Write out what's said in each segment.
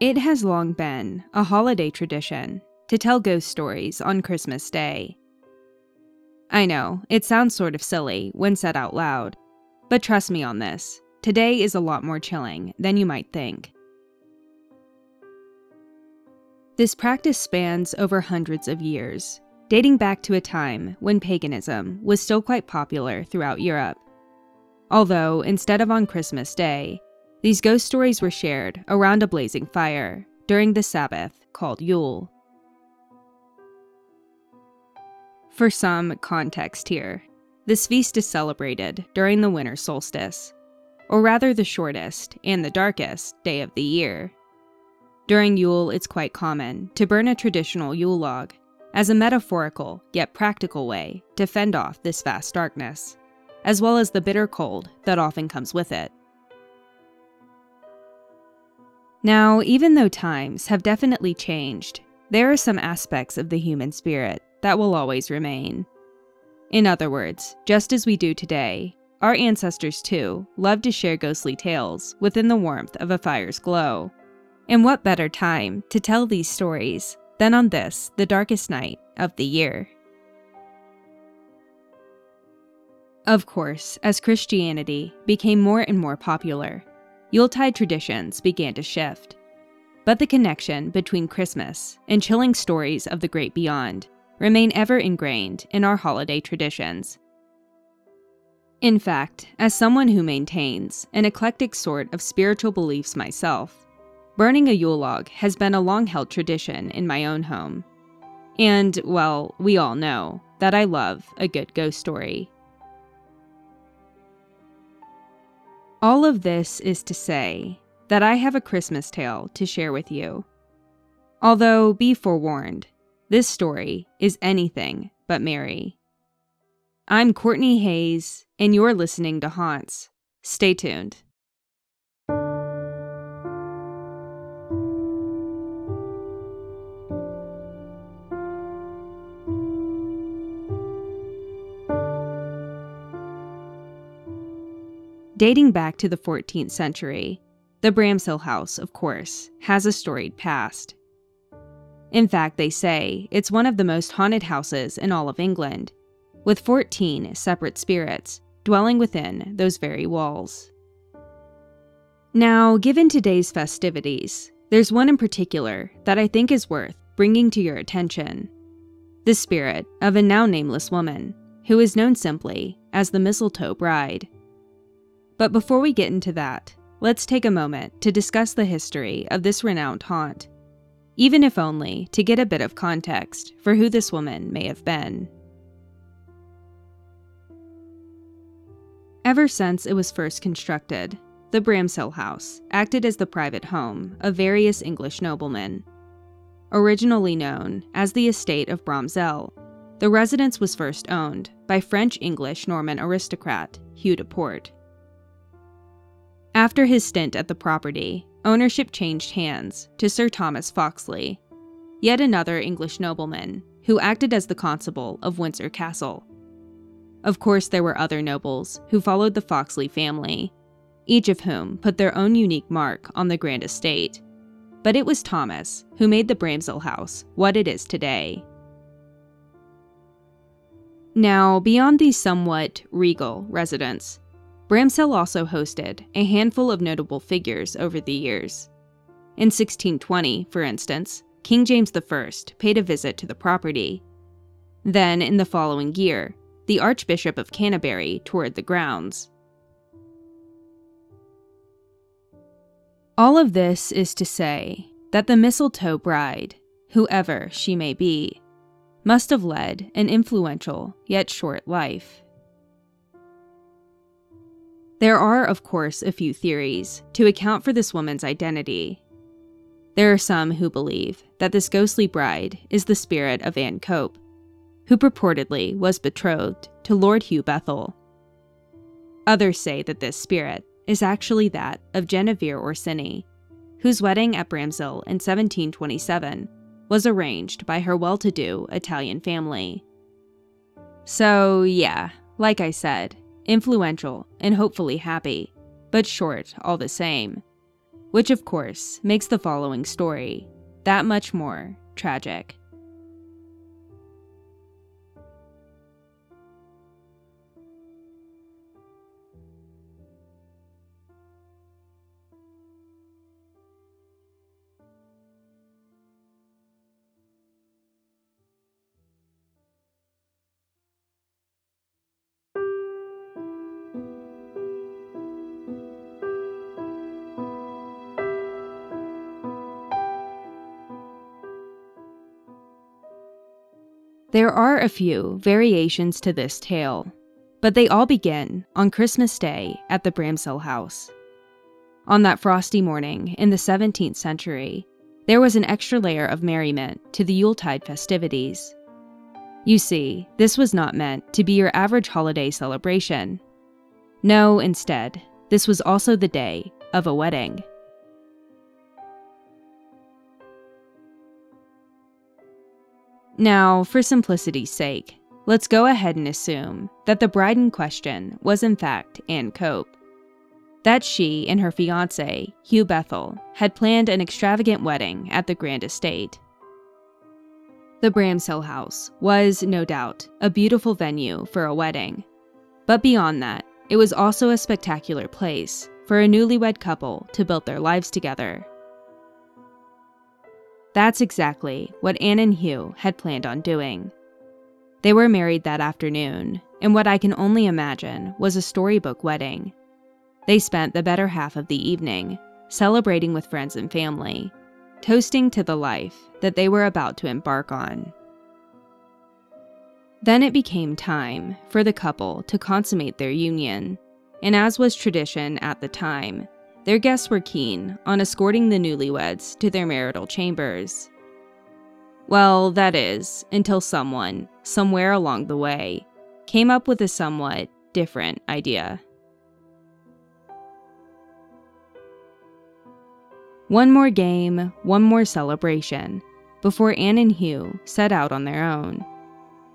It has long been a holiday tradition to tell ghost stories on Christmas Day. I know, it sounds sort of silly when said out loud, but trust me on this, today is a lot more chilling than you might think. This practice spans over hundreds of years, dating back to a time when paganism was still quite popular throughout Europe. Although, instead of on Christmas Day, these ghost stories were shared around a blazing fire during the Sabbath called Yule. For some context here, this feast is celebrated during the winter solstice, or rather the shortest and the darkest day of the year. During Yule, it's quite common to burn a traditional Yule log as a metaphorical yet practical way to fend off this vast darkness, as well as the bitter cold that often comes with it. Now, even though times have definitely changed, there are some aspects of the human spirit that will always remain. In other words, just as we do today, our ancestors too loved to share ghostly tales within the warmth of a fire's glow. And what better time to tell these stories than on this, the darkest night of the year? Of course, as Christianity became more and more popular, Yuletide traditions began to shift. But the connection between Christmas and chilling stories of the great beyond remain ever ingrained in our holiday traditions. In fact, as someone who maintains an eclectic sort of spiritual beliefs myself, burning a Yule log has been a long held tradition in my own home. And, well, we all know that I love a good ghost story. All of this is to say that I have a Christmas tale to share with you. Although, be forewarned, this story is anything but merry. I'm Courtney Hayes, and you're listening to Haunts. Stay tuned. Dating back to the 14th century, the Bramshill House, of course, has a storied past. In fact, they say it's one of the most haunted houses in all of England, with 14 separate spirits dwelling within those very walls. Now, given today's festivities, there's one in particular that I think is worth bringing to your attention the spirit of a now nameless woman who is known simply as the Mistletoe Bride. But before we get into that, let's take a moment to discuss the history of this renowned haunt, even if only to get a bit of context for who this woman may have been. Ever since it was first constructed, the Bramshill House acted as the private home of various English noblemen. Originally known as the estate of Bramshill, the residence was first owned by French English Norman aristocrat Hugh de Port. After his stint at the property, ownership changed hands to Sir Thomas Foxley, yet another English nobleman who acted as the constable of Windsor Castle. Of course, there were other nobles who followed the Foxley family, each of whom put their own unique mark on the grand estate. But it was Thomas who made the Bramshill House what it is today. Now, beyond these somewhat regal residents, Bramshill also hosted a handful of notable figures over the years. In 1620, for instance, King James I paid a visit to the property. Then, in the following year, the Archbishop of Canterbury toured the grounds. All of this is to say that the mistletoe bride, whoever she may be, must have led an influential yet short life. There are, of course, a few theories to account for this woman's identity. There are some who believe that this ghostly bride is the spirit of Anne Cope, who purportedly was betrothed to Lord Hugh Bethel. Others say that this spirit is actually that of Genevieve Orsini, whose wedding at Bramshill in 1727 was arranged by her well to do Italian family. So, yeah, like I said, influential, and hopefully happy, but short all the same. which of course makes the following story that much more tragic. There are a few variations to this tale, but they all begin on Christmas Day at the Bramshill House. On that frosty morning in the 17th century, there was an extra layer of merriment to the Yuletide festivities. You see, this was not meant to be your average holiday celebration. No, instead, this was also the day of a wedding. Now, for simplicity's sake, let's go ahead and assume that the bride in question was in fact Anne Cope. That she and her fiance, Hugh Bethel, had planned an extravagant wedding at the Grand Estate. The Bramshill House was, no doubt, a beautiful venue for a wedding. But beyond that, it was also a spectacular place for a newlywed couple to build their lives together that's exactly what Anne and Hugh had planned on doing. They were married that afternoon, in what I can only imagine was a storybook wedding. They spent the better half of the evening celebrating with friends and family, toasting to the life that they were about to embark on. Then it became time for the couple to consummate their union, and as was tradition at the time, their guests were keen on escorting the newlyweds to their marital chambers. Well, that is, until someone, somewhere along the way, came up with a somewhat different idea. One more game, one more celebration, before Anne and Hugh set out on their own.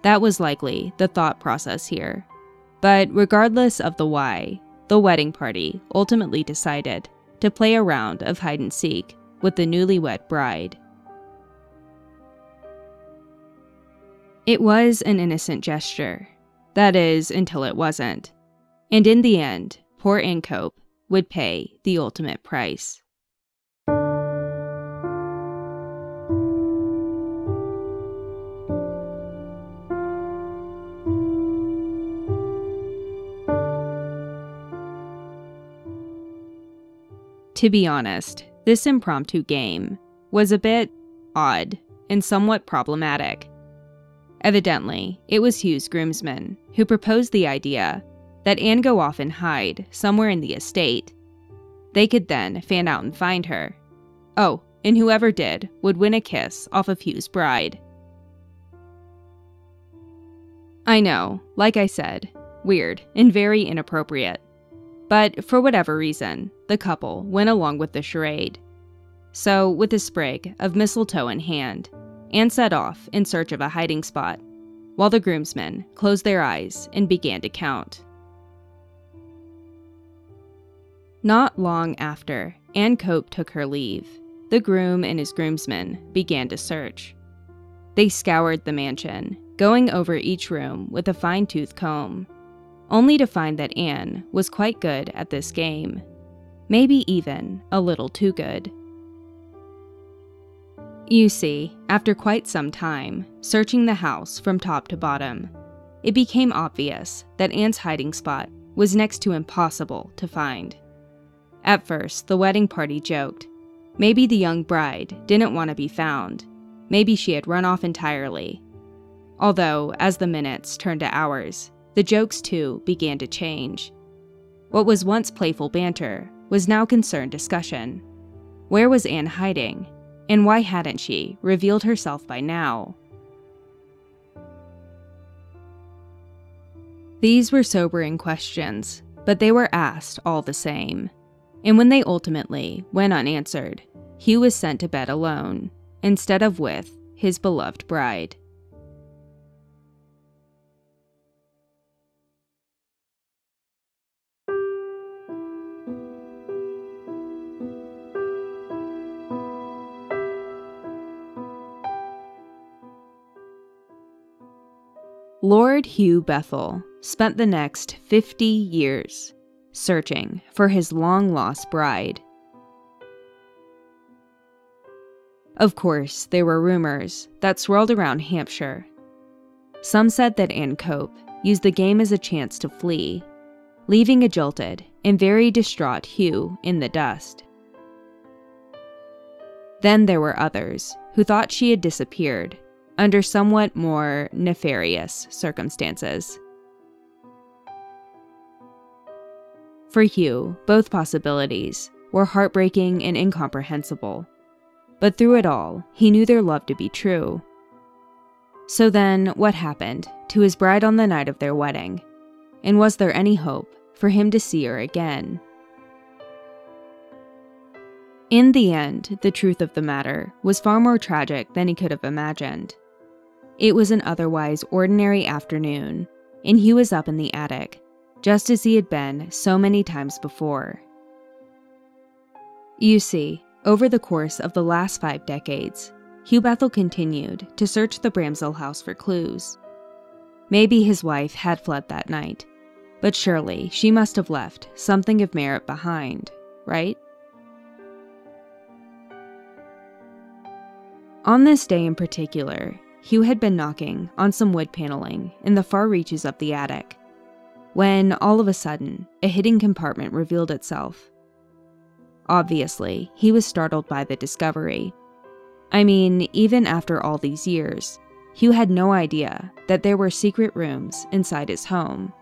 That was likely the thought process here. But regardless of the why, the wedding party ultimately decided to play a round of hide and seek with the newlywed bride. It was an innocent gesture. That is, until it wasn't. And in the end, poor Anne would pay the ultimate price. To be honest, this impromptu game was a bit odd and somewhat problematic. Evidently, it was Hugh's groomsman who proposed the idea that Anne go off and hide somewhere in the estate. They could then fan out and find her. Oh, and whoever did would win a kiss off of Hugh's bride. I know, like I said, weird and very inappropriate. But for whatever reason, the couple went along with the charade. So, with a sprig of mistletoe in hand, Anne set off in search of a hiding spot, while the groomsmen closed their eyes and began to count. Not long after, Anne Cope took her leave. The groom and his groomsmen began to search. They scoured the mansion, going over each room with a fine tooth comb only to find that Anne was quite good at this game. Maybe even a little too good. You see, after quite some time, searching the house from top to bottom, it became obvious that Anne's hiding spot was next to impossible to find. At first, the wedding party joked. Maybe the young bride didn't want to be found. Maybe she had run off entirely. Although, as the minutes turned to hours, the jokes, too, began to change. What was once playful banter was now concerned discussion. Where was Anne hiding? And why hadn't she revealed herself by now? These were sobering questions, but they were asked all the same. And when they ultimately went unanswered, Hugh was sent to bed alone, instead of with his beloved bride. Lord Hugh Bethel spent the next 50 years searching for his long lost bride. Of course, there were rumors that swirled around Hampshire. Some said that Anne Cope used the game as a chance to flee, leaving a jilted and very distraught Hugh in the dust. Then there were others who thought she had disappeared under somewhat more nefarious circumstances. For Hugh, both possibilities were heartbreaking and incomprehensible. But through it all, he knew their love to be true. So then, what happened to his bride on the night of their wedding? And was there any hope for him to see her again? In the end, the truth of the matter was far more tragic than he could have imagined. It was an otherwise ordinary afternoon, and he was up in the attic, just as he had been so many times before. You see, over the course of the last five decades, Hugh Bethel continued to search the Bramshill house for clues. Maybe his wife had fled that night, but surely she must have left something of merit behind, right? On this day in particular, Hugh had been knocking on some wood paneling in the far reaches of the attic when, all of a sudden, a hidden compartment revealed itself. Obviously, he was startled by the discovery. I mean, even after all these years, Hugh had no idea that there were secret rooms inside his home.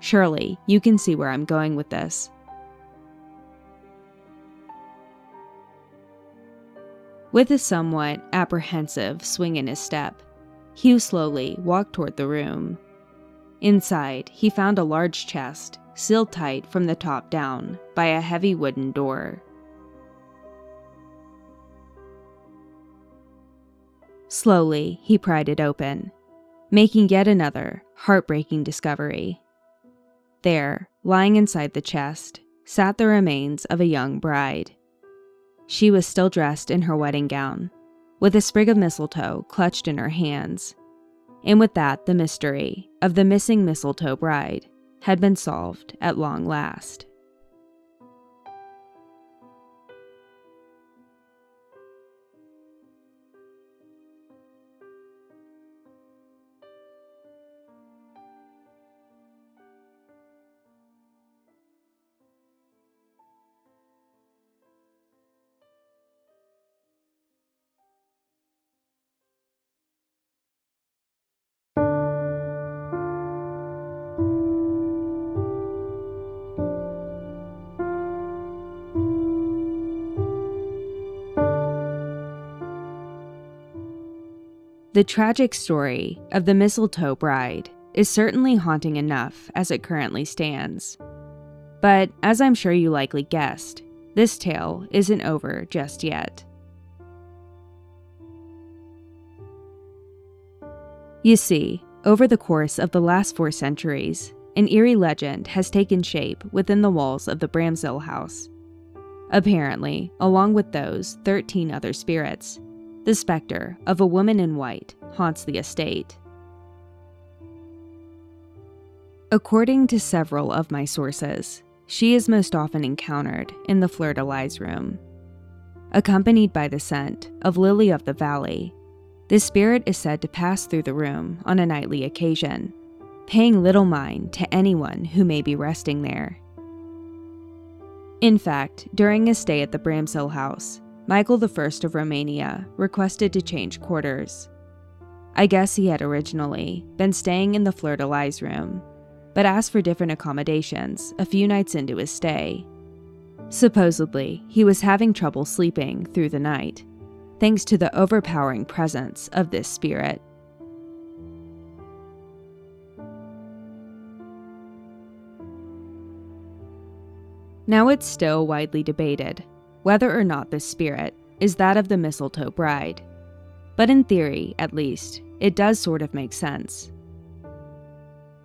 Surely, you can see where I'm going with this. With a somewhat apprehensive swing in his step, Hugh slowly walked toward the room. Inside, he found a large chest, sealed tight from the top down by a heavy wooden door. Slowly, he pried it open, making yet another heartbreaking discovery. There, lying inside the chest, sat the remains of a young bride. She was still dressed in her wedding gown, with a sprig of mistletoe clutched in her hands. And with that, the mystery of the missing mistletoe bride had been solved at long last. The tragic story of the mistletoe bride is certainly haunting enough as it currently stands. But as I'm sure you likely guessed, this tale isn't over just yet. You see, over the course of the last four centuries, an eerie legend has taken shape within the walls of the Bramshill house. Apparently, along with those 13 other spirits, the specter of a woman in white haunts the estate. According to several of my sources, she is most often encountered in the Fleur de Lis room. Accompanied by the scent of Lily of the Valley, this spirit is said to pass through the room on a nightly occasion, paying little mind to anyone who may be resting there. In fact, during his stay at the Bramshill house, Michael I of Romania requested to change quarters. I guess he had originally been staying in the Fleur de Lis room, but asked for different accommodations a few nights into his stay. Supposedly, he was having trouble sleeping through the night, thanks to the overpowering presence of this spirit. Now it's still widely debated whether or not this spirit is that of the mistletoe bride. But in theory, at least, it does sort of make sense.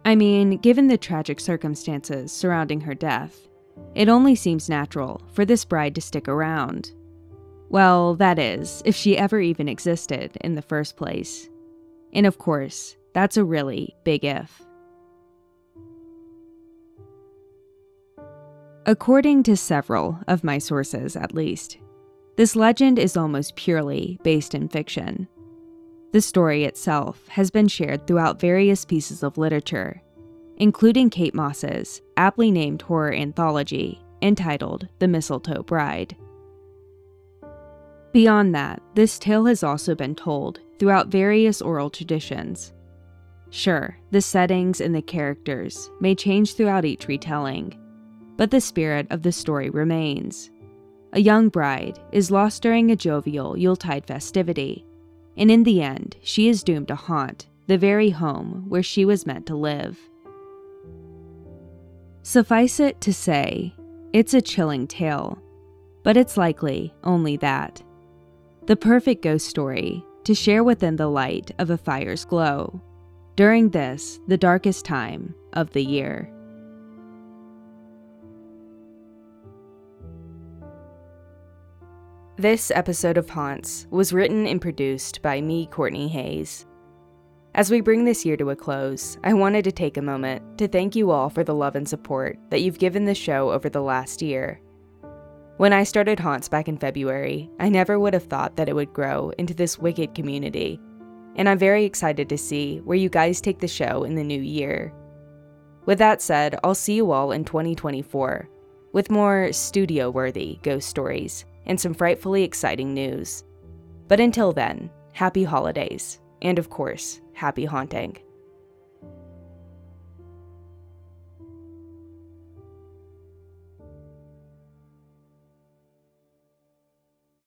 I mean, given the tragic circumstances surrounding her death, it only seems natural for this bride to stick around. Well, that is, if she ever even existed in the first place. And of course, that's a really big if. According to several of my sources, at least, this legend is almost purely based in fiction. The story itself has been shared throughout various pieces of literature, including Kate Mosse's aptly named horror anthology entitled The Mistletoe Bride. Beyond that, this tale has also been told throughout various oral traditions. Sure, the settings and the characters may change throughout each retelling, but the spirit of the story remains. A young bride is lost during a jovial Yuletide festivity, and in the end, she is doomed to haunt the very home where she was meant to live. Suffice it to say, it's a chilling tale, but it's likely only that. The perfect ghost story to share within the light of a fire's glow during this, the darkest time of the year. This episode of Haunts was written and produced by me, Courtney Hayes. As we bring this year to a close, I wanted to take a moment to thank you all for the love and support that you've given the show over the last year. When I started Haunts back in February, I never would have thought that it would grow into this wicked community, and I'm very excited to see where you guys take the show in the new year. With that said, I'll see you all in 2024 with more studio worthy ghost stories and some frightfully exciting news. But until then, happy holidays, and of course, happy haunting.